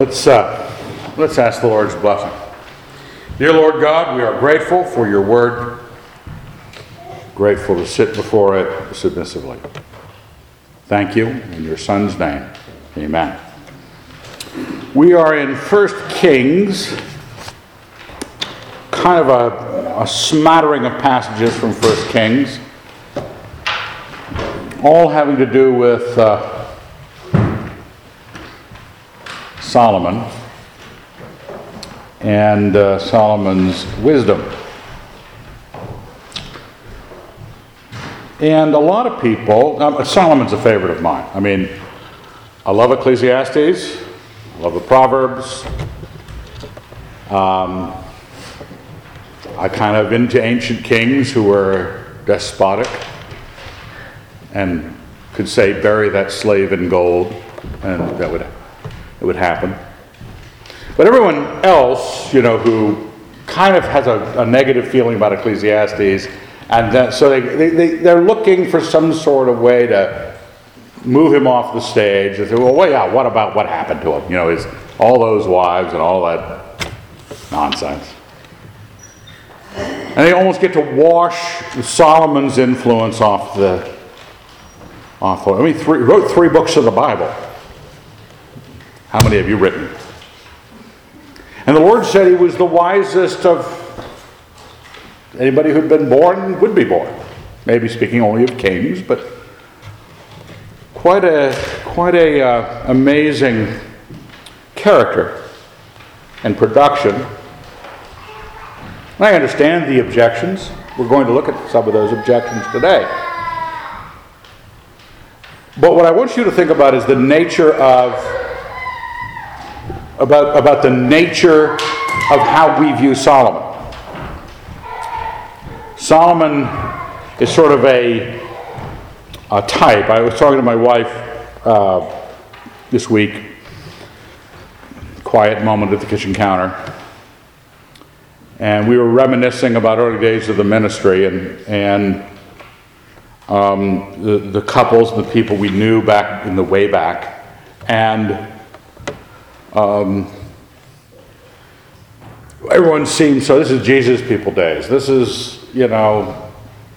Let's, uh, let's ask the Lord's blessing. Dear Lord God, we are grateful for your word, grateful to sit before it submissively. Thank you in your Son's name. Amen. We are in 1 Kings, kind of a, a smattering of passages from 1 Kings, all having to do with. Uh, Solomon and uh, Solomon's wisdom. And a lot of people, um, Solomon's a favorite of mine. I mean, I love Ecclesiastes, I love the Proverbs. Um, I kind of into ancient kings who were despotic and could say, bury that slave in gold, and that would it would happen. But everyone else, you know, who kind of has a, a negative feeling about Ecclesiastes, and then, so they, they, they, they're looking for some sort of way to move him off the stage. They say, well, well, yeah, what about what happened to him? You know, is all those wives and all that nonsense. And they almost get to wash Solomon's influence off the off. I mean, three, wrote three books of the Bible. How many have you written? And the Lord said he was the wisest of anybody who'd been born would be born. Maybe speaking only of kings, but quite a quite a uh, amazing character and production. I understand the objections. We're going to look at some of those objections today. But what I want you to think about is the nature of about, about the nature of how we view Solomon. Solomon is sort of a, a type. I was talking to my wife uh, this week, quiet moment at the kitchen counter, and we were reminiscing about early days of the ministry and, and um, the, the couples, the people we knew back in the way back. And um, everyone seems so. This is Jesus people days. This is, you know,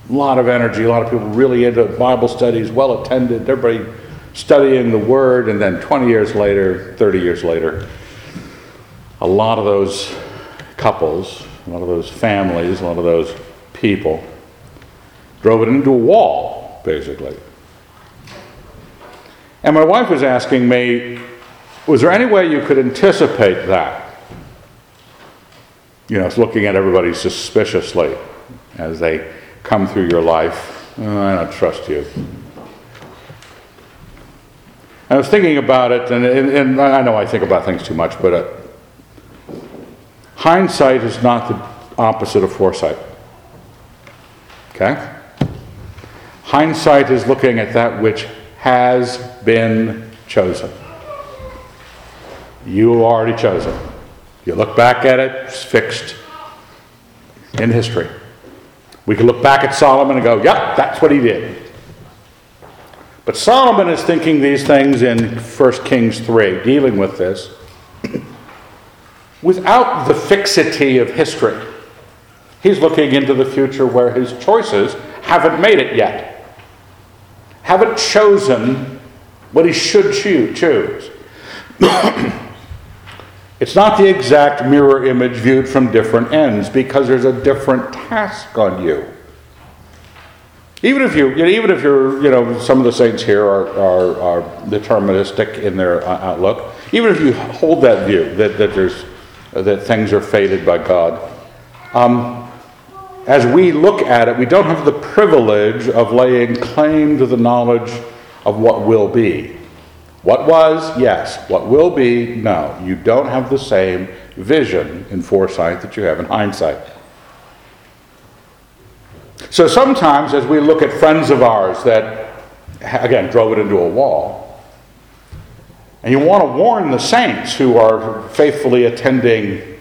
a lot of energy, a lot of people really into Bible studies, well attended, everybody studying the Word, and then 20 years later, 30 years later, a lot of those couples, a lot of those families, a lot of those people drove it into a wall, basically. And my wife was asking me, was there any way you could anticipate that? You know, looking at everybody suspiciously as they come through your life. Oh, I don't trust you. I was thinking about it, and, and, and, I know I think about things too much, but uh, hindsight is not the opposite of foresight. Okay? Hindsight is looking at that which has been chosen. You already chosen. You look back at it, it's fixed in history. We can look back at Solomon and go, yep, that's what he did. But Solomon is thinking these things in 1 Kings 3, dealing with this, without the fixity of history. He's looking into the future where his choices haven't made it yet, haven't chosen what he should choose. It's not the exact mirror image viewed from different ends because there's a different task on you. Even if you, you know, even if you're, you know, some of the saints here are, are, are deterministic in their uh, outlook. Even if you hold that view that, that there's that things are fated by God, um, as we look at it, we don't have the privilege of laying claim to the knowledge of what will be. What was? Yes. What will be? No. You don't have the same vision and foresight that you have in hindsight. So sometimes, as we look at friends of ours that, again, drove it into a wall, and you want to warn the saints who are faithfully attending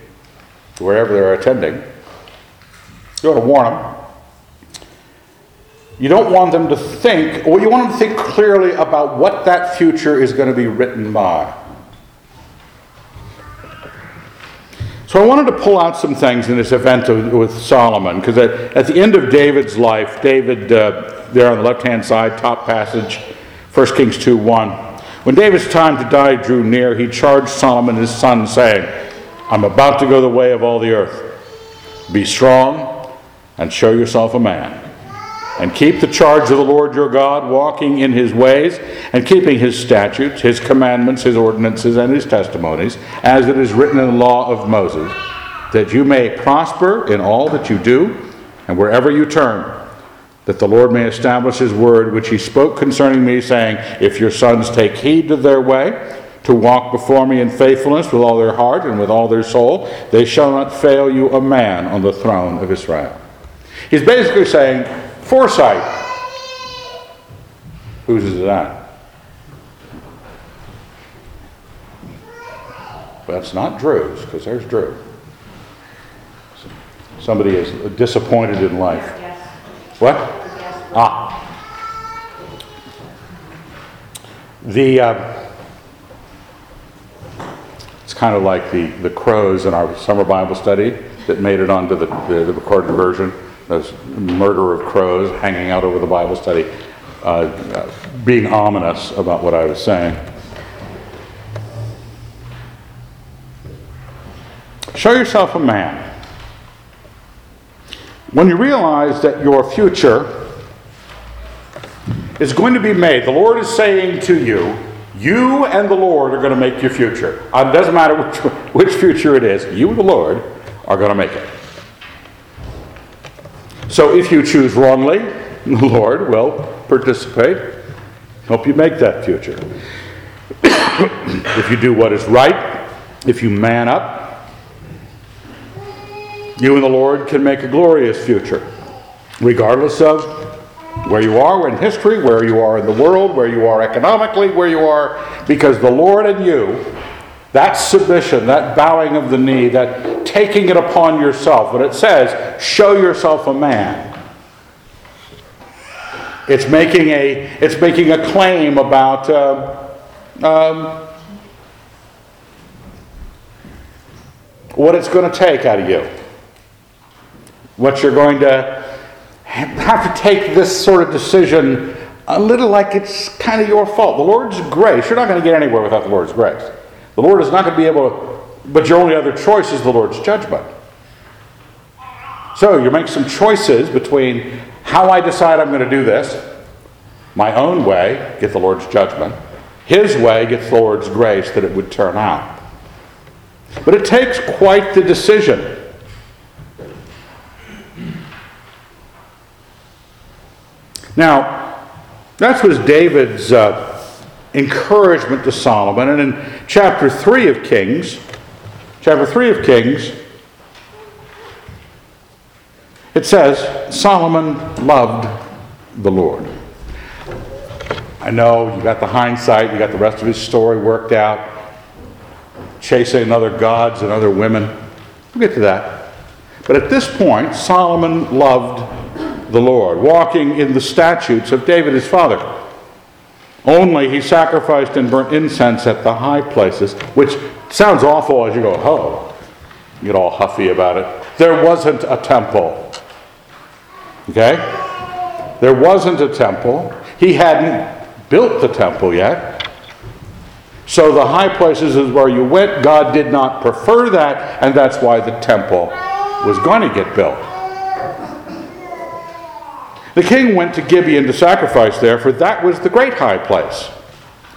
wherever they're attending, you want to warn them you don't want them to think, or you want them to think clearly about what that future is going to be written by. So I wanted to pull out some things in this event of, with Solomon, because at, at, the end of David's life, David, uh, there on the left hand side, top passage, 1 Kings 2 1. When David's time to die drew near, he charged Solomon his son, saying, I'm about to go the way of all the earth. Be strong and show yourself a man. And keep the charge of the Lord your God, walking in his ways, and keeping his statutes, his commandments, his ordinances, and his testimonies, as it is written in the law of Moses, that you may prosper in all that you do, and wherever you turn, that the Lord may establish his word, which he spoke concerning me, saying, If your sons take heed to their way, to walk before me in faithfulness with all their heart and with all their soul, they shall not fail you a man on the throne of Israel. He's basically saying, foresight. Whose is that? That's not Drew's, because there's Drew. Somebody is disappointed in life. What? Ah. The. Uh, it's kind of like the, the crows in our summer Bible study that made it onto the, the, the recorded version. Those murder of crows hanging out over the Bible study, uh, being ominous about what I was saying. Show yourself a man. When you realize that your future is going to be made, the Lord is saying to you, you and the Lord are going to make your future. Uh, it doesn't matter which, which future it is, you and the Lord are going to make it. So if you choose wrongly, the Lord will participate, help you make that future. if you do what is right, if you man up, you and the Lord can make a glorious future, regardless of where you are in history, where you are in the world, where you are economically, where you are, because the Lord and you, that submission, that bowing of the knee, that taking it upon yourself, when it says, show yourself a man. It's making a, it's making a claim about uh, um, what it's going to take out of you. What you're going to have to take this sort of decision a little like it's kind of your fault. The Lord's grace, you're not going to get anywhere without the Lord's grace. The Lord is not going to be able to, but your only other choice is the Lord's judgment. So you make some choices between how I decide I'm going to do this, my own way, get the Lord's judgment, His way gets the Lord's grace that it would turn out. But it takes quite the decision. Now, that was David's uh, encouragement to Solomon. And in chapter 3 of Kings, chapter 3 of Kings, it says, Solomon loved the Lord. I know you got the hindsight, you got the rest of his story worked out, chasing other gods and other women. We'll get to that. But at this point, Solomon loved the Lord, walking in the statutes of David his father. Only he sacrificed and burnt incense at the high places, which sounds awful as you go, oh, you get all huffy about it. There wasn't a temple. Okay? There wasn't a temple. He hadn't built the temple yet. So the high places is where you went. God did not prefer that, and that's why the temple was going to get built. The king went to Gibeon to sacrifice there, for that was the great high place.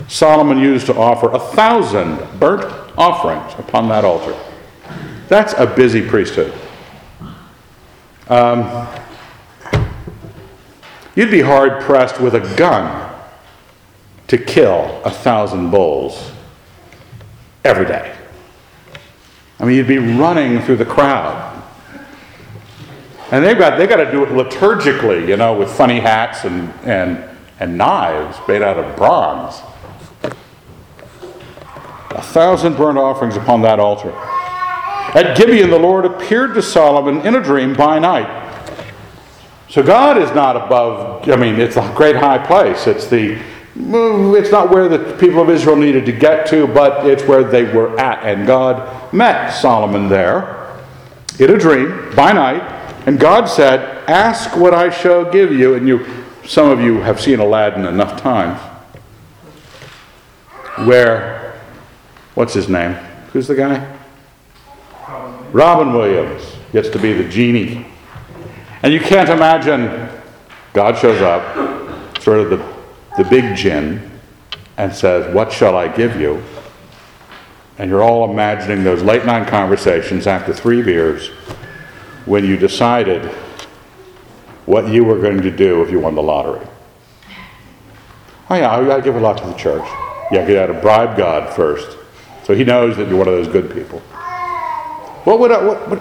Solomon used to offer a thousand burnt offerings upon that altar. That's a busy priesthood. Um, you'd be hard pressed with a gun to kill a thousand bulls every day. I mean, you'd be running through the crowd and they've got, they got to do it liturgically, you know, with funny hats and, and, and knives made out of bronze. A thousand burnt offerings upon that altar. At Gibeon, the Lord appeared to Solomon in a dream by night. So God is not above, I mean, it's a great high place. It's the, it's not where the people of Israel needed to get to, but it's where they were at. And God met Solomon there in a dream by night. And God said, Ask what I shall give you. And you, some of you have seen Aladdin enough times. Where, what's his name? Who's the guy? Robin Williams gets to be the genie. And you can't imagine God shows up, sort of the, the big jinn, and says, What shall I give you? And you're all imagining those late night conversations after three beers when you decided what you were going to do if you won the lottery. Oh, yeah, I to give a lot to the church. Yeah, you got to bribe God first. So he knows that you're one of those good people. What would I, what, what,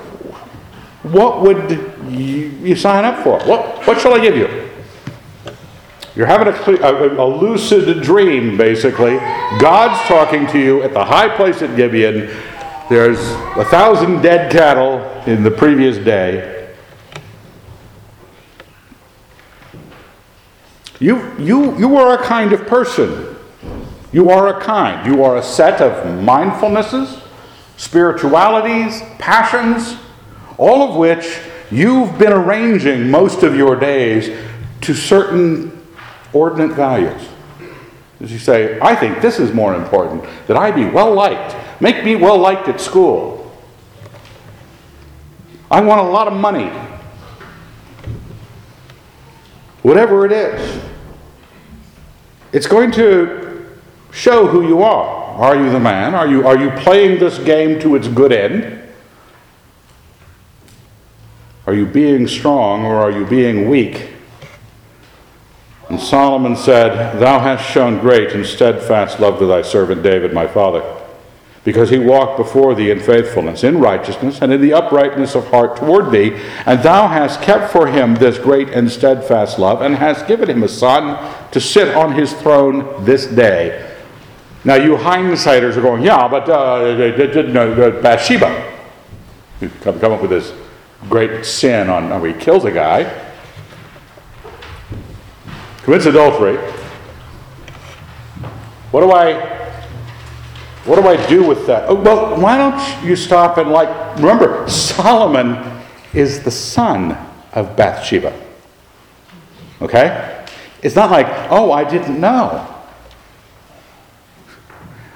what would you, you, sign up for? What, what shall I give you? You're having a, a, a, lucid dream, basically. God's talking to you at the high place at Gibeon. There's a thousand dead cattle in the previous day. You, you, you are a kind of person. You are a kind. You are a set of mindfulnesses, spiritualities, passions, all of which you've been arranging most of your days to certain ordinate values. As you say, I think this is more important, that I be well liked. Make me well liked at school. I want a lot of money. Whatever it is, it's going to show who you are. Are you the man? Are you, are you playing this game to its good end? Are you being strong or are you being weak? And Solomon said, Thou hast shown great and steadfast love to thy servant David, my father, because he walked before thee in faithfulness, in righteousness, and in the uprightness of heart toward thee. And thou hast kept for him this great and steadfast love, and hast given him a son to sit on his throne this day. Now, you hindsighters are going, Yeah, but uh, Bathsheba. You come, come up with this great sin on where he kills a guy, commits adultery. What do I what do I do with that? Oh, well, why don't you stop and like remember Solomon is the son of Bathsheba. Okay? It's not like, oh, I didn't know.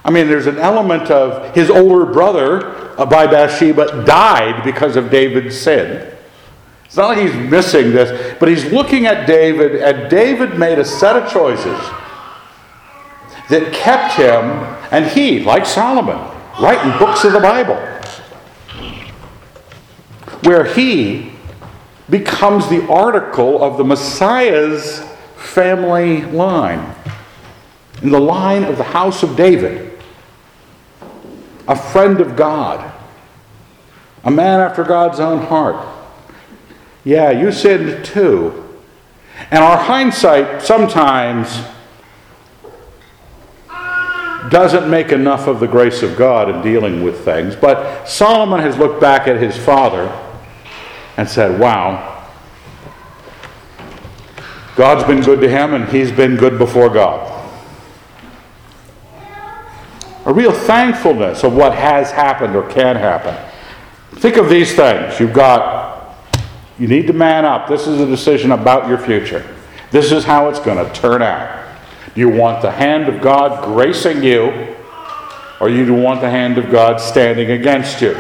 I mean, there's an element of his older brother uh, by Bathsheba died because of David's sin. It's not like he's missing this, but he's looking at David, and David made a set of choices that kept him, and he, like Solomon, writing books of the Bible, where he becomes the article of the Messiah's family line, in the line of the house of David a friend of God, a man after God's own heart. Yeah, you sinned too. And our hindsight sometimes doesn't make enough of the grace of God in dealing with things. But Solomon has looked back at his father and said, wow, God's been good to him and he's been good before God a real thankfulness of what has happened or can happen. Think of these things. You've got, you need to man up. This is a decision about your future. This is how it's going to turn out. Do you want the hand of God gracing you, or you want the hand of God standing against you?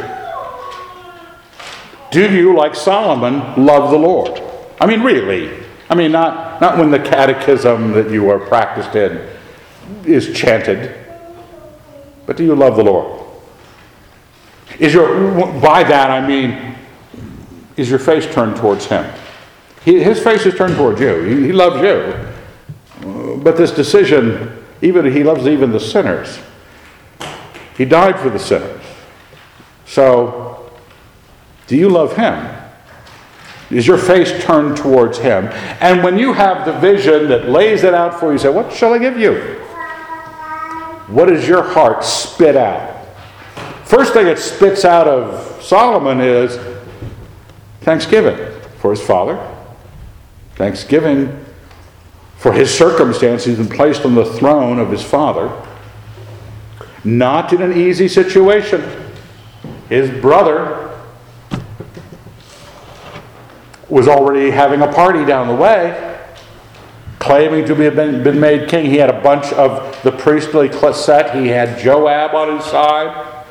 Do you, like Solomon, love the Lord? I mean, really. I mean, not, not when the catechism that you are practiced in is chanted but do you love the Lord? Is your, by that I mean, is your face turned towards Him? He, his face is turned towards you. He, he loves you. But this decision, even He loves even the sinners. He died for the sinners. So, do you love Him? Is your face turned towards Him? And when you have the vision that lays it out for you, say, What shall I give you? What does your heart spit out? First thing it spits out of Solomon is thanksgiving for his father, thanksgiving for his circumstance, he's been placed on the throne of his father, not in an easy situation. His brother was already having a party down the way, claiming to have been, been made king. He had a bunch of the priestly set. He had Joab on his side.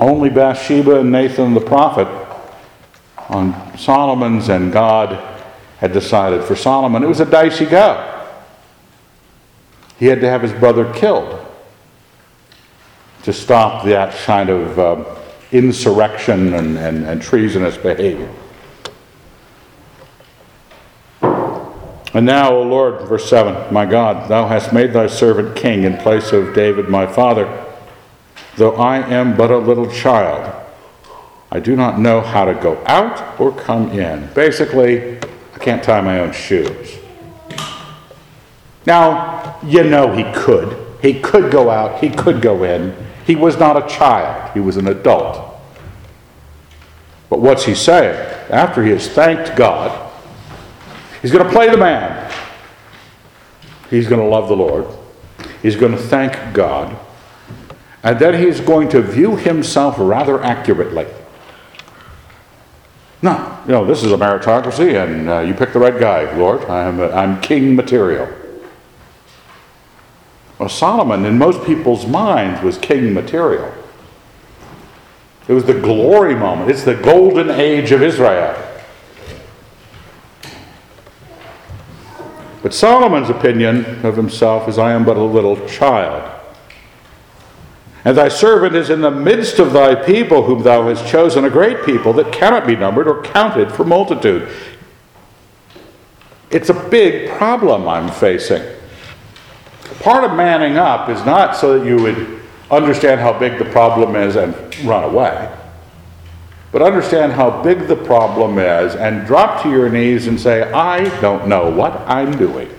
Only Bathsheba and Nathan the prophet on Solomon's, and God had decided for Solomon. It was a dicey go. He had to have his brother killed to stop that kind of um, insurrection and, and, and treasonous behavior. And now, O Lord, verse 7, my God, thou hast made thy servant king in place of David my father. Though I am but a little child, I do not know how to go out or come in. Basically, I can't tie my own shoes. Now, you know he could. He could go out, he could go in. He was not a child, he was an adult. But what's he saying? After he has thanked God, He's going to play the man. He's going to love the Lord. He's going to thank God. And then he's going to view himself rather accurately. No, you know, this is a meritocracy, and uh, you pick the right guy, Lord. I'm, uh, I'm king material. Well, Solomon, in most people's minds, was king material. It was the glory moment, it's the golden age of Israel. But Solomon's opinion of himself is, I am but a little child. And thy servant is in the midst of thy people, whom thou hast chosen, a great people that cannot be numbered or counted for multitude. It's a big problem I'm facing. Part of manning up is not so that you would understand how big the problem is and run away. But understand how big the problem is and drop to your knees and say, I don't know what I'm doing.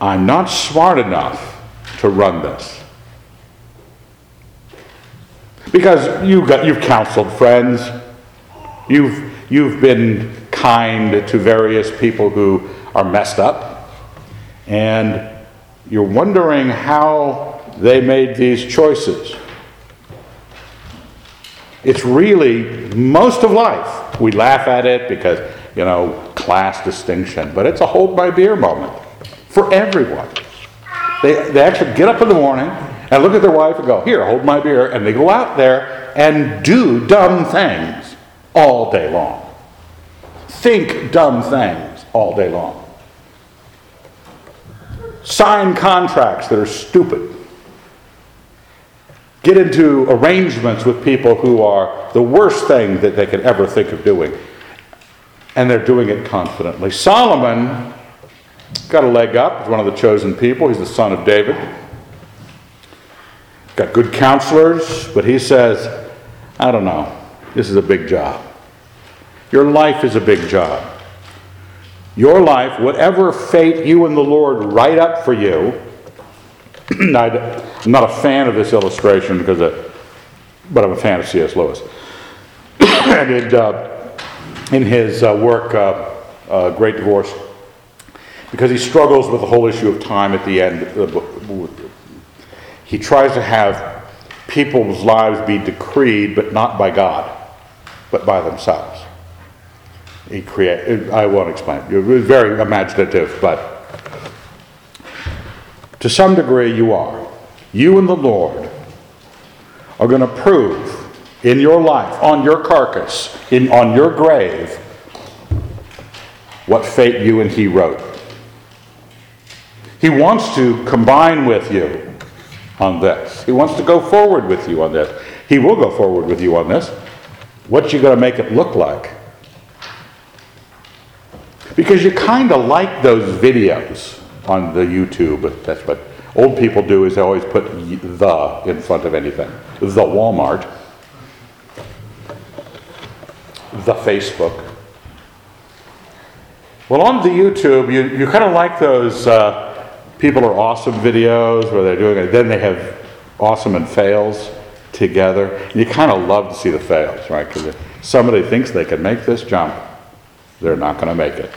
I'm not smart enough to run this. Because you've, got, you've counseled friends, you've, you've been kind to various people who are messed up, and you're wondering how they made these choices. It's really most of life. We laugh at it because, you know, class distinction, but it's a hold my beer moment for everyone. They, they actually get up in the morning and look at their wife and go, Here, hold my beer. And they go out there and do dumb things all day long. Think dumb things all day long. Sign contracts that are stupid get into arrangements with people who are the worst thing that they could ever think of doing. And they're doing it confidently. Solomon got a leg up. He's one of the chosen people. He's the son of David. Got good counselors, but he says, I don't know. This is a big job. Your life is a big job. Your life, whatever fate you and the Lord write up for you, I'm not a fan of this illustration because, it, but I'm a fan of C.S. Lewis. and it, uh, in his uh, work, uh, uh, Great Divorce, because he struggles with the whole issue of time at the end. He tries to have people's lives be decreed, but not by God, but by themselves. He create. I won't explain. Was very imaginative, but to some degree, you are. You and the Lord are going to prove in your life, on your carcass, in, on your grave, what fate you and He wrote. He wants to combine with you on this. He wants to go forward with you on this. He will go forward with you on this. What you going to make it look like? Because you kind of like those videos on the YouTube. That's what old people do is they always put the in front of anything. The Walmart, the Facebook. Well, on the YouTube, you, you kind of like those uh, people are awesome videos where they're doing it. Then they have awesome and fails together. You kind of love to see the fails, right? Because if somebody thinks they can make this jump, they're not going to make it.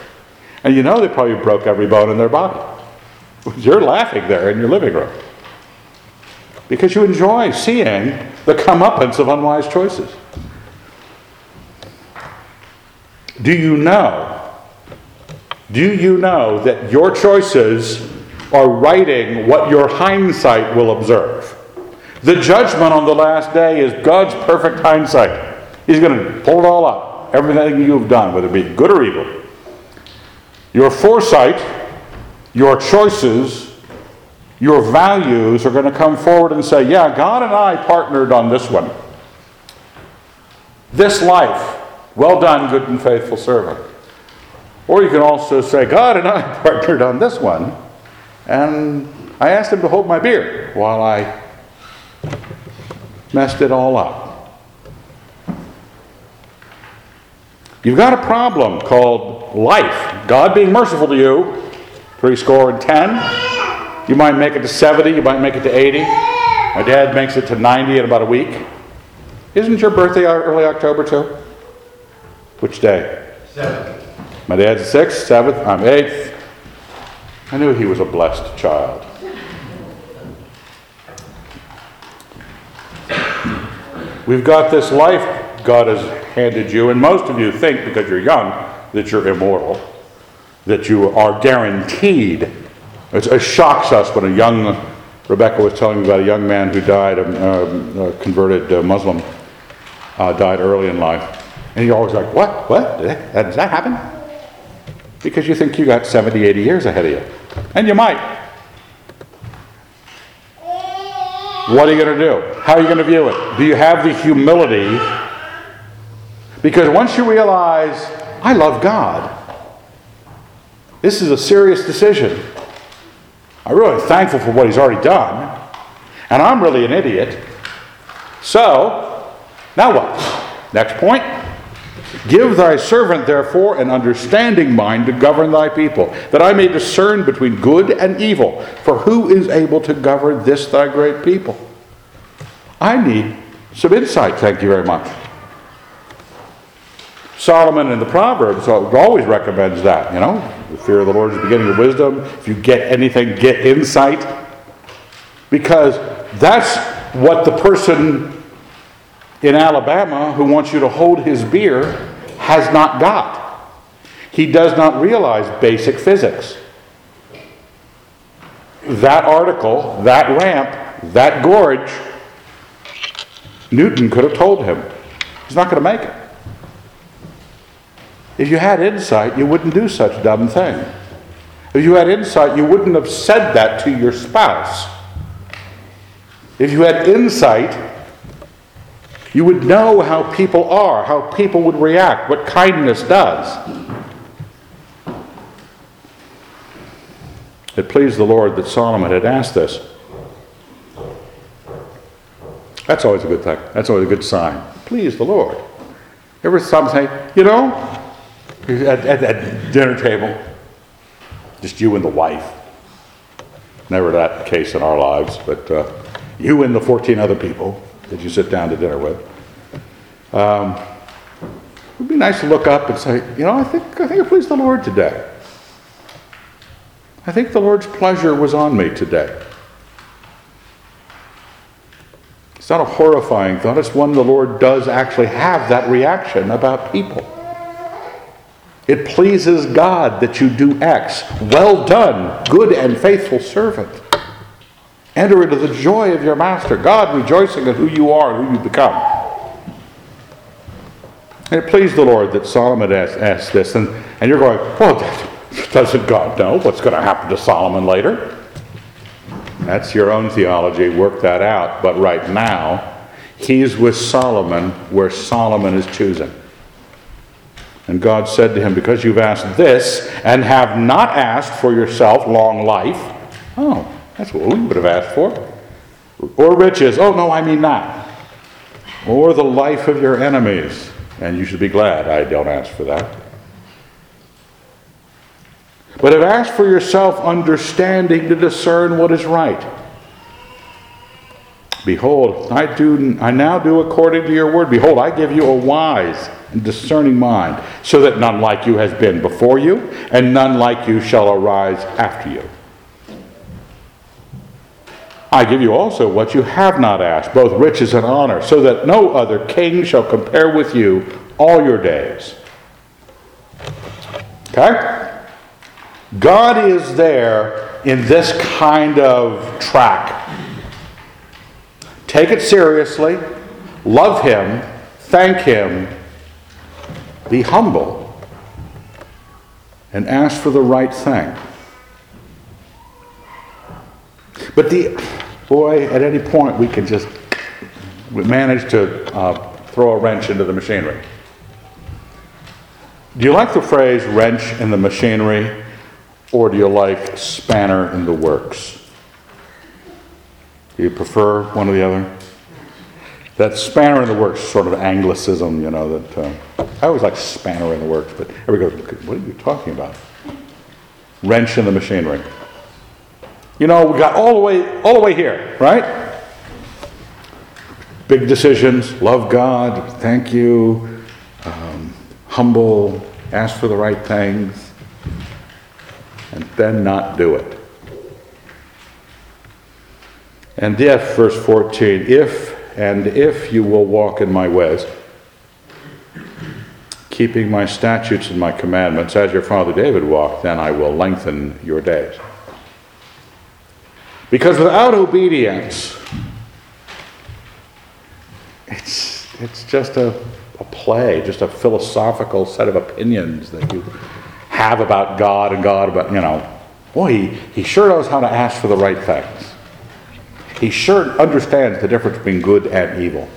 And you know they probably broke every bone in their body. You're laughing there in your living room. Because you enjoy seeing the comeuppance of unwise choices. Do you know? Do you know that your choices are writing what your hindsight will observe? The judgment on the last day is God's perfect hindsight. He's going to pull it all up, everything you've done, whether it be good or evil. Your foresight, your choices, your values are going to come forward and say, Yeah, God and I partnered on this one. This life. Well done, good and faithful servant. Or you can also say, God and I partnered on this one, and I asked him to hold my beer while I messed it all up. You've got a problem called life. God being merciful to you, three score and ten. You might make it to 70, you might make it to 80. My dad makes it to 90 in about a week. Isn't your birthday early October too? Which day? Seventh. My dad's sixth, seventh, I'm eighth. I knew he was a blessed child. We've got this life God has handed you, and most of you think because you're young that you're immortal, that you are guaranteed. It, it shocks us when a young, Rebecca was telling me about a young man who died, a, um, a converted uh, Muslim, uh, died early in life. And you're always like, what? What? Did that, does that happen? Because you think you got 70, 80 years ahead of you. And you might. What are you going to do? How are you going to view it? Do you have the humility? Because once you realize, I love God, this is a serious decision. I'm really thankful for what He's already done, and I'm really an idiot. So, now what? Next point. Give thy servant, therefore, an understanding mind to govern thy people, that I may discern between good and evil. For who is able to govern this thy great people? I need some insight, thank you very much. Solomon in the Proverbs always recommends that, you know. The fear of the Lord is the beginning of wisdom. If you get anything, get insight. Because that's what the person in Alabama who wants you to hold his beer has not got. He does not realize basic physics. That article, that ramp, that gorge, Newton could have told him. He's not going to make it. If you had insight, you wouldn't do such a dumb thing. If you had insight, you wouldn't have said that to your spouse. If you had insight, you would know how people are, how people would react, what kindness does. It pleased the Lord that Solomon had asked this. That's always a good thing. That's always a good sign. Please the Lord. Ever some say, you know, at, at that dinner table, just you and the wife. Never that case in our lives, but uh, you and the 14 other people that you sit down to dinner with. Um, it would be nice to look up and say, you know, I think I think I pleased the Lord today. I think the Lord's pleasure was on me today. It's not a horrifying thought, it's one the Lord does actually have that reaction about people. It pleases God that you do X. Well done, good and faithful servant. Enter into the joy of your master, God rejoicing in who you are and who you become. And it pleased the Lord that Solomon asked, asked this, and, and you're going, well, doesn't God know what's going to happen to Solomon later? That's your own theology. Work that out. But right now, he's with Solomon where Solomon is choosing. And God said to him, Because you've asked this and have not asked for yourself long life. Oh, that's what we would have asked for. Or riches. Oh, no, I mean that. Or the life of your enemies. And you should be glad I don't ask for that. But have asked for yourself understanding to discern what is right. Behold, I do I now do according to your word. Behold, I give you a wise and discerning mind, so that none like you has been before you, and none like you shall arise after you. I give you also what you have not asked, both riches and honor, so that no other king shall compare with you all your days. Okay? God is there in this kind of track. Take it seriously, love Him, thank Him, be humble, and ask for the right thing. But the boy, at any point, we can just we manage to uh, throw a wrench into the machinery. Do you like the phrase wrench in the machinery, or do you like spanner in the works? Do you prefer one or the other? That spanner in the works sort of anglicism, you know, that uh, I always like spanner in the works, but everybody goes, what are you talking about? Wrench in the machinery. You know, we got all the way, all the way here, right? Big decisions, love God, thank you, um, humble, ask for the right things, and then not do it. And if, verse 14, if and if you will walk in my ways, keeping my statutes and my commandments as your father David walked, then I will lengthen your days. Because without obedience, it's, it's just a, a play, just a philosophical set of opinions that you have about God and God about, you know. Boy, he, he sure knows how to ask for the right things. He sure understands the difference between good and evil.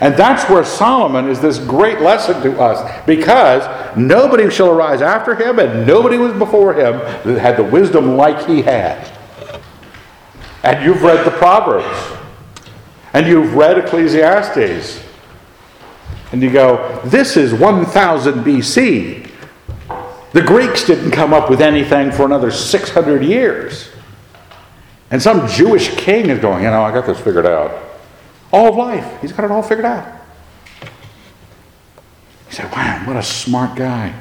And that's where Solomon is this great lesson to us because nobody shall arise after him and nobody was before him that had the wisdom like he had. And you've read the Proverbs. And you've read Ecclesiastes. And you go, this is 1000 BC. The Greeks didn't come up with anything for another 600 years. And some Jewish king is going, you know, I got this figured out. All of life, he's got it all figured out. You say, wow, what a smart guy.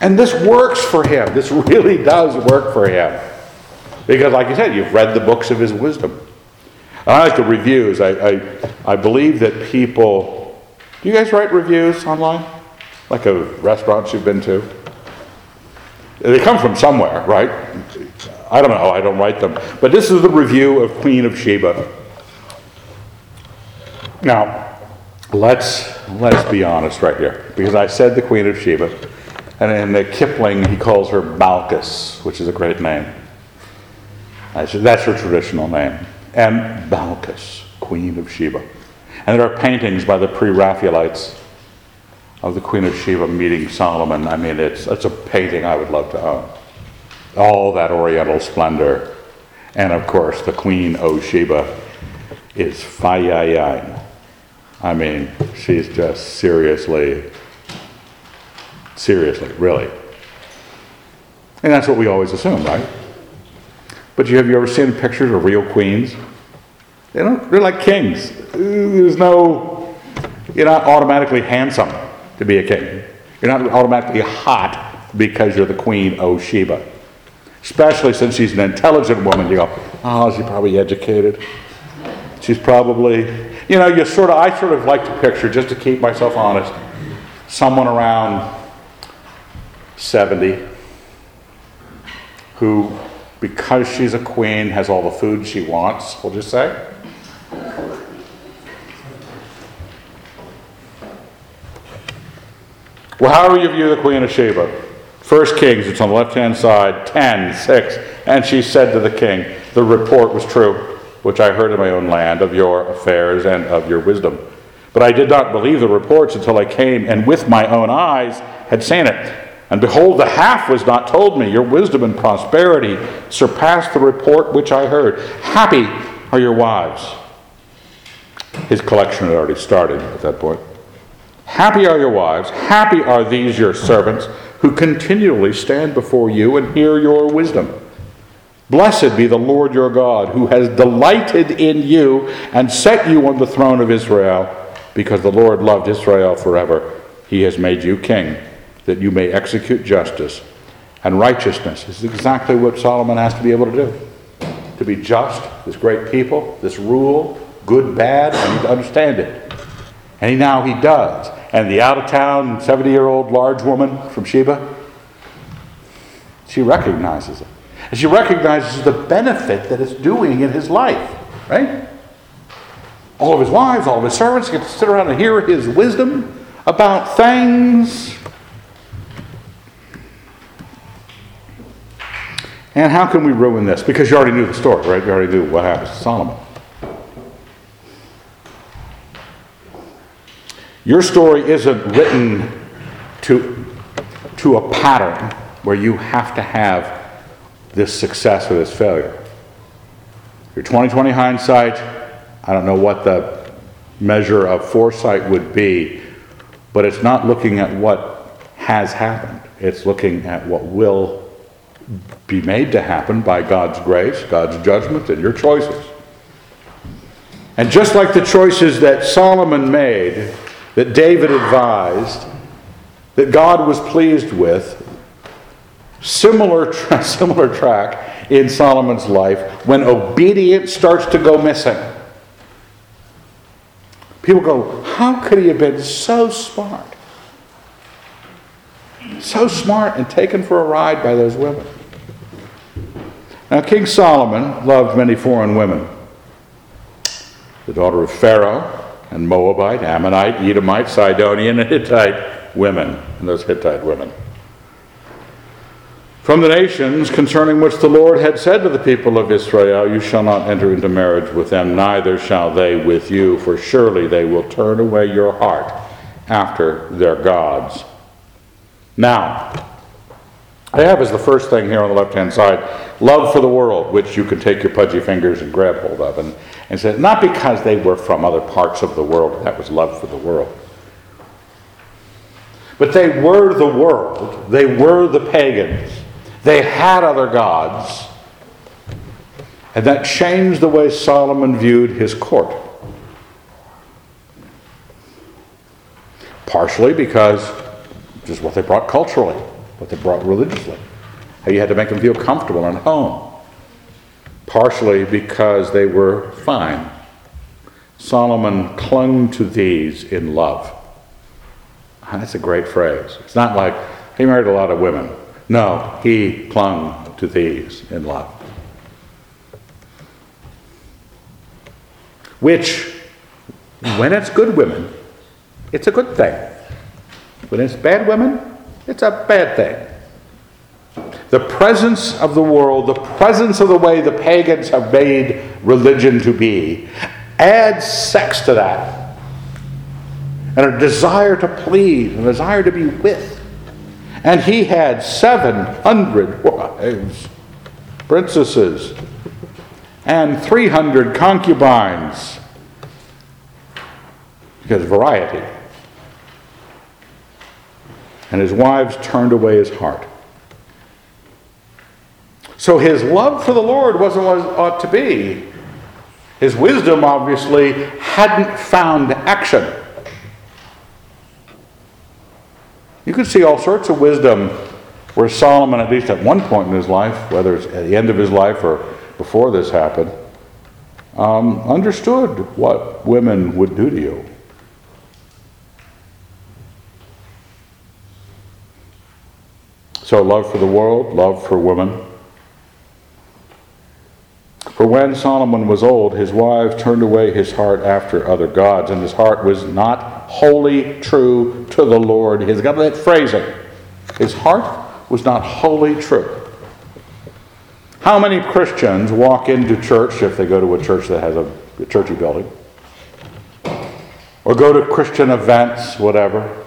And this works for him. This really does work for him. Because, like you said, you've read the books of his wisdom. And I like the reviews. I, I, I believe that people. Do you guys write reviews online? Like a restaurants you've been to? They come from somewhere, right? I don't know, I don't write them. But this is the review of Queen of Sheba. Now, let's, let's be honest right here, because I said the Queen of Sheba, and in Kipling he calls her Balkis, which is a great name. That's her traditional name. And Balkis, Queen of Sheba. And there are paintings by the pre-Raphaelites of the Queen of Sheba meeting Solomon. I mean, it's, it's a painting I would love to own. All that oriental splendor. And of course, the Queen of Sheba is Fayayain. I mean, she's just seriously, seriously, really. And that's what we always assume, right? But you, have you ever seen pictures of real queens? They don't, they're like kings. There's no, you're not automatically handsome to be a king. You're not automatically hot because you're the queen of Sheba. Especially since she's an intelligent woman. You go, oh, she's probably educated. She's probably, you know, you sort of, I sort of like to picture, just to keep myself honest, someone around 70 who, because she's a queen, has all the food she wants, we'll just say. Well, how do you view the Queen of Sheba? First Kings, it's on the left hand side, 10, 6. And she said to the king, The report was true, which I heard in my own land of your affairs and of your wisdom. But I did not believe the reports until I came and with my own eyes had seen it. And behold, the half was not told me. Your wisdom and prosperity surpassed the report which I heard. Happy are your wives. His collection had already started at that point. Happy are your wives, happy are these your servants, who continually stand before you and hear your wisdom. Blessed be the Lord your God, who has delighted in you and set you on the throne of Israel, because the Lord loved Israel forever. He has made you king, that you may execute justice and righteousness. This is exactly what Solomon has to be able to do. To be just, this great people, this rule, good, bad, and to understand it. And he, now he does. And the out of town 70 year old large woman from Sheba, she recognizes it. And she recognizes the benefit that it's doing in his life, right? All of his wives, all of his servants get to sit around and hear his wisdom about things. And how can we ruin this? Because you already knew the story, right? You already knew what happens to Solomon. Your story isn't written to, to a pattern where you have to have this success or this failure. Your 2020 hindsight, I don't know what the measure of foresight would be, but it's not looking at what has happened. It's looking at what will be made to happen by God's grace, God's judgment, and your choices. And just like the choices that Solomon made, that David advised, that God was pleased with, Similar, tra- similar track in Solomon's life when obedience starts to go missing. People go, How could he have been so smart? So smart and taken for a ride by those women. Now, King Solomon loved many foreign women. The daughter of Pharaoh and Moabite, Ammonite, Edomite, Sidonian, and Hittite women, and those Hittite women. From the nations concerning which the Lord had said to the people of Israel, You shall not enter into marriage with them, neither shall they with you, for surely they will turn away your heart after their gods. Now, I have as the first thing here on the left hand side love for the world, which you can take your pudgy fingers and grab hold of. And, and say, not because they were from other parts of the world, that was love for the world. But they were the world, they were the pagans. They had other gods. And that changed the way Solomon viewed his court. Partially because just what they brought culturally, what they brought religiously, how you had to make them feel comfortable and home. Partially because they were fine. Solomon clung to these in love. Ah, that's a great phrase. It's not like he married a lot of women. No, he clung to these in love. Which, when it's good women, it's a good thing. When it's bad women, it's a bad thing. The presence of the world, the presence of the way the pagans have made religion to be, adds sex to that. And a desire to please, a desire to be with. And he had 700 wives, princesses, and 300 concubines. Because variety. And his wives turned away his heart. So his love for the Lord wasn't what it ought to be. His wisdom, obviously, hadn't found action. You can see all sorts of wisdom where Solomon, at least at one point in his life, whether it's at the end of his life or before this happened, um, understood what women would do to you. So, love for the world, love for women. For when Solomon was old, his wives turned away his heart after other gods, and his heart was not wholly true to the Lord. He's got that phrasing. His heart was not wholly true. How many Christians walk into church if they go to a church that has a, a churchy building? Or go to Christian events, whatever,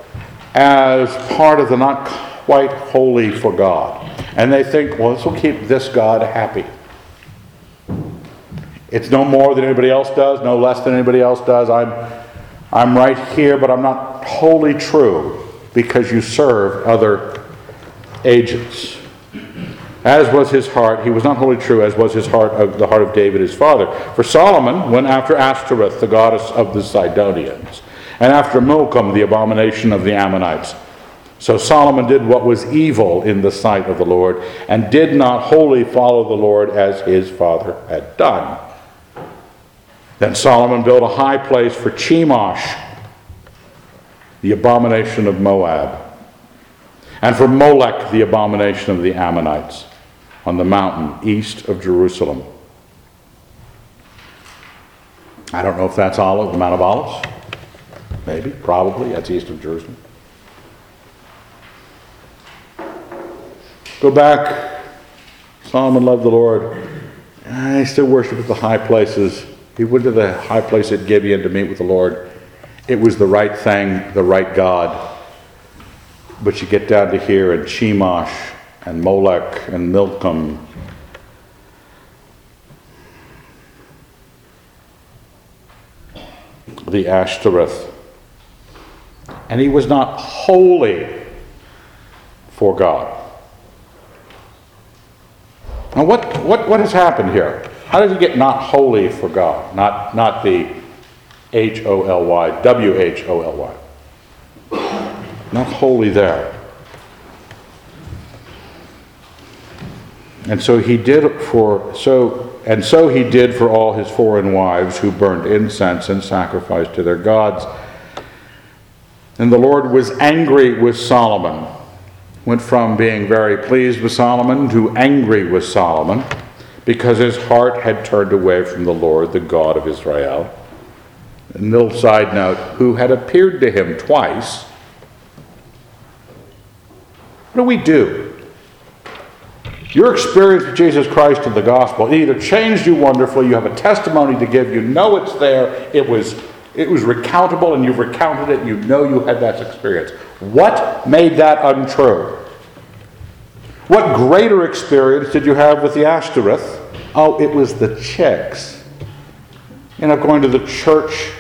as part of the not quite holy for God. And they think, well, this will keep this God happy. It's no more than anybody else does, no less than anybody else does. I'm, I'm right here, but I'm not wholly true because you serve other agents. as was his heart. He was not wholly true, as was his heart of the heart of David his father. For Solomon went after Ashtoreth, the goddess of the Sidonians, and after Milcom, the abomination of the Ammonites. So Solomon did what was evil in the sight of the Lord, and did not wholly follow the Lord as his father had done. Then Solomon built a high place for Chemosh, the abomination of Moab, and for Molech, the abomination of the Ammonites, on the mountain east of Jerusalem. I don't know if that's Olive, the Mount of Olives. Maybe, probably, that's east of Jerusalem. Go back. Solomon loved the Lord. He still worshiped at the high places. He went to the high place at Gibeon to meet with the Lord. It was the right thing, the right God. But you get down to here and Chemosh and Molech and Milcom. The Ashtoreth. And he was not holy for God. Now, what, what, what has happened here? How did he get not holy for God? Not, not the H O L Y, W H O L Y. Not holy there. And so he did for so and so he did for all his foreign wives who burned incense and sacrificed to their gods. And the Lord was angry with Solomon went from being very pleased with Solomon to angry with Solomon because his heart had turned away from the Lord, the God of Israel. A little side note who had appeared to him twice. What do we do? Your experience with Jesus Christ and the gospel either changed you wonderfully, you have a testimony to give, you know it's there, it was it was recountable and you've recounted it, and you know you had that experience. What made that untrue? What greater experience did you have with the Ashtoreth? Oh, it was the chicks. You know, going to the church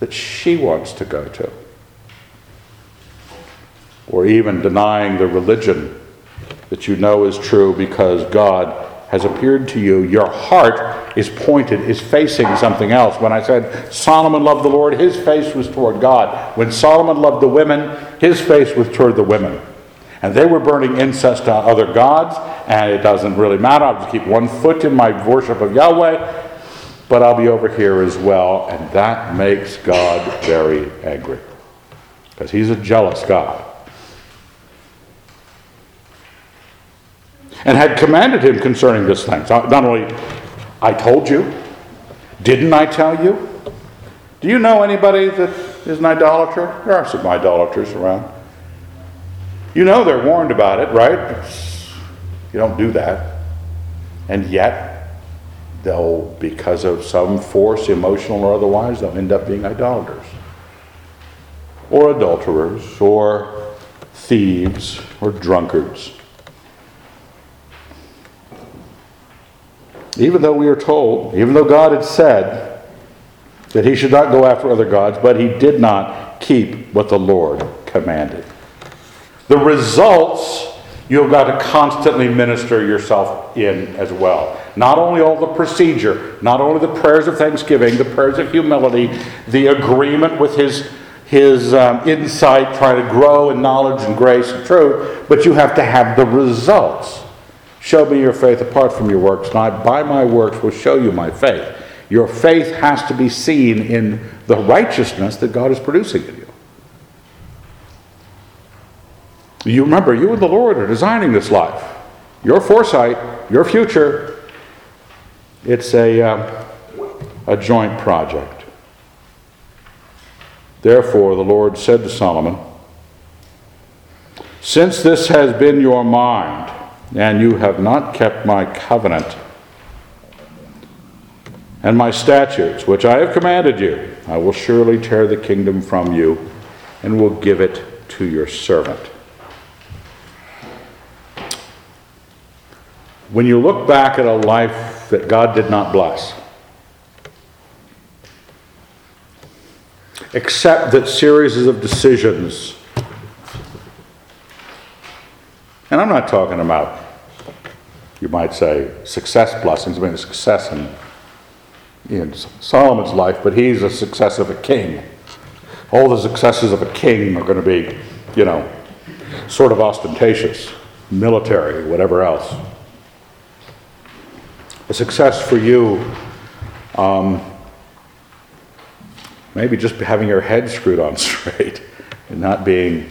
that she wants to go to. Or even denying the religion that you know is true because God has appeared to you, your heart is pointed, is facing something else. When I said Solomon loved the Lord, his face was toward God. When Solomon loved the women, his face was toward the women. And they were burning incense to other gods, and it doesn't really matter. I'll just keep one foot in my worship of Yahweh, but I'll be over here as well. And that makes God very angry because he's a jealous God. And had commanded him concerning this thing. So not only, I told you, didn't I tell you? Do you know anybody that is an idolater? There are some idolaters around. You know they're warned about it, right? You don't do that. And yet, they'll, because of some force, emotional or otherwise, they'll end up being idolaters. Or adulterers, or thieves, or drunkards. Even though we are told, even though God had said that he should not go after other gods, but he did not keep what the Lord commanded. The results you've got to constantly minister yourself in as well. Not only all the procedure, not only the prayers of thanksgiving, the prayers of humility, the agreement with his his um, insight, trying to grow in knowledge and grace and truth, but you have to have the results. Show me your faith apart from your works, and I, by my works, will show you my faith. Your faith has to be seen in the righteousness that God is producing in you. You remember, you and the Lord are designing this life. Your foresight, your future, it's a, uh, a joint project. Therefore, the Lord said to Solomon, Since this has been your mind, and you have not kept my covenant and my statutes, which I have commanded you. I will surely tear the kingdom from you and will give it to your servant. When you look back at a life that God did not bless, except that series of decisions, and I'm not talking about you might say, success blessings. I mean, success in, in Solomon's life, but he's a success of a king. All the successes of a king are going to be, you know, sort of ostentatious, military, whatever else. A success for you, um, maybe just having your head screwed on straight and not being,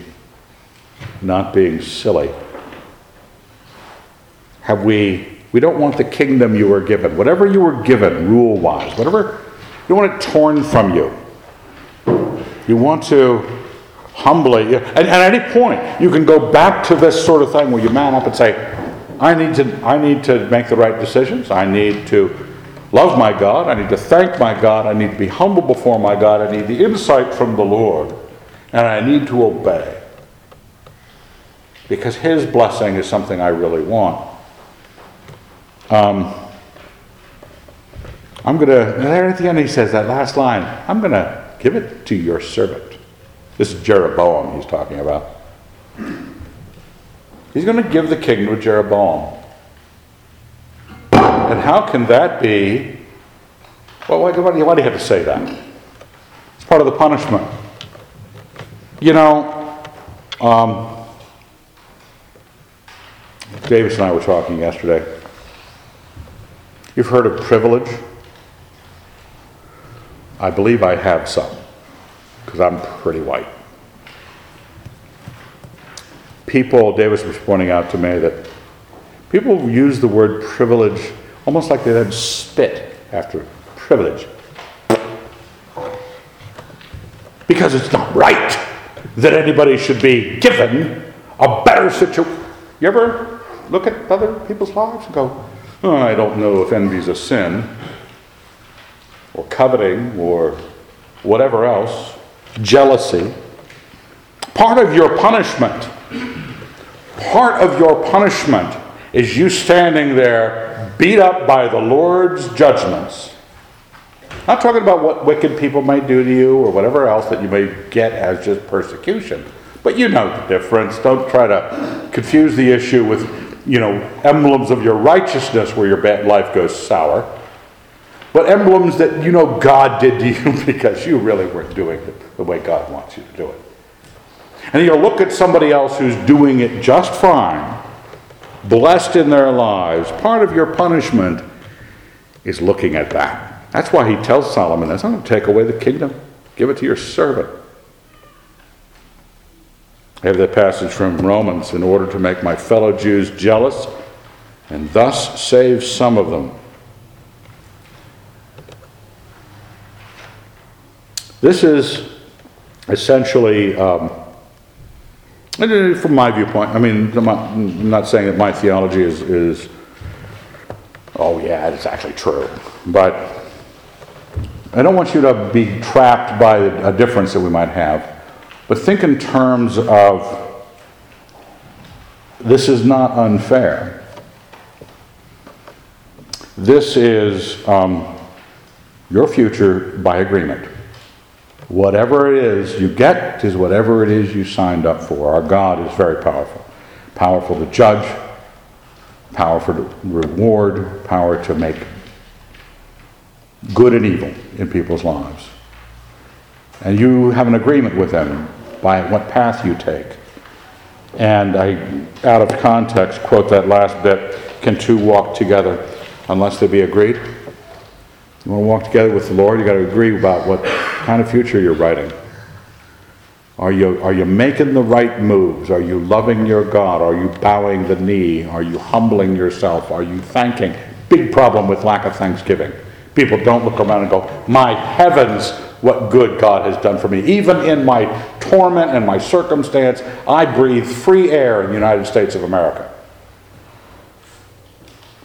not being silly. Have we, we don't want the kingdom you were given, whatever you were given rule wise, whatever, you don't want it torn from you. You want to humbly, and, and at any point, you can go back to this sort of thing where you man up and say, I need to, I need to make the right decisions. I need to love my God. I need to thank my God. I need to be humble before my God. I need the insight from the Lord. And I need to obey. Because His blessing is something I really want. Um, I'm going to, there at the end he says that last line, I'm going to give it to your servant. This is Jeroboam he's talking about. He's going to give the kingdom to Jeroboam. And how can that be? Well, why, why, do you, why do you have to say that? It's part of the punishment. You know, um, Davis and I were talking yesterday. You've heard of privilege? I believe I have some, because I'm pretty white. People, Davis was pointing out to me that people use the word privilege almost like they then spit after privilege. Because it's not right that anybody should be given a better situation. You ever look at other people's lives and go, I don't know if envy is a sin? or coveting or whatever else, jealousy. Part of your punishment, part of your punishment is you standing there beat up by the Lord's judgments. Not talking about what wicked people may do to you or whatever else that you may get as just persecution. But you know the difference. Don't try to confuse the issue with, you know, emblems of your righteousness where your bad life goes sour but emblems that you know God did to you because you really weren't doing it the way God wants you to do it. And you look at somebody else who's doing it just fine, blessed in their lives. Part of your punishment is looking at that. That's why he tells Solomon, that's not going to take away the kingdom. Give it to your servant. I have that passage from Romans in order to make my fellow Jews jealous and thus save some of them. This is essentially, um, from my viewpoint, I mean, I'm not, I'm not, saying that my theology is, is, oh yeah, it's actually true, but I don't want you to be trapped by a difference that we might have, but think in terms of this is not unfair. This is um, your future by agreement. Whatever it is you get is whatever it is you signed up for. Our God is very powerful. Powerful to judge, powerful to reward, power to make good and evil in people's lives. And you have an agreement with them by what path you take. And I, out of context, quote that last bit Can two walk together unless they be agreed? You want to walk together with the Lord, you got to agree about what kind of future you're writing. Are you, are you making the right moves? Are you loving your God? Are you bowing the knee? Are you humbling yourself? Are you thanking? Big problem with lack of thanksgiving. People don't look around and go, My heavens, what good God has done for me. Even in my torment and my circumstance, I breathe free air in the United States of America.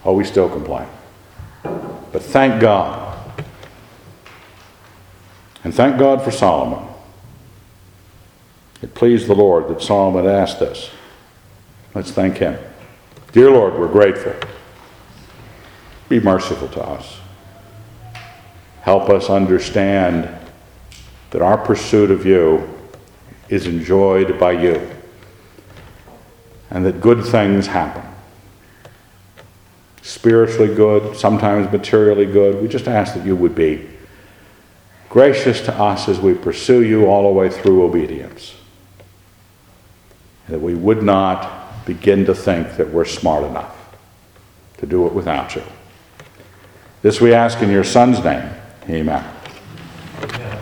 Oh, we still complain. But thank God and thank God for Solomon. It pleased the Lord that Solomon asked this. Let's thank him. Dear Lord, we're grateful. Be merciful to us. Help us understand that our pursuit of you is enjoyed by you and that good things happen. spiritually good, sometimes materially good. We just ask that you would be gracious to us as we pursue you all the way through obedience. And That we would not begin to think that we're smart enough to do it without you. This we ask in your Son's name. Amen.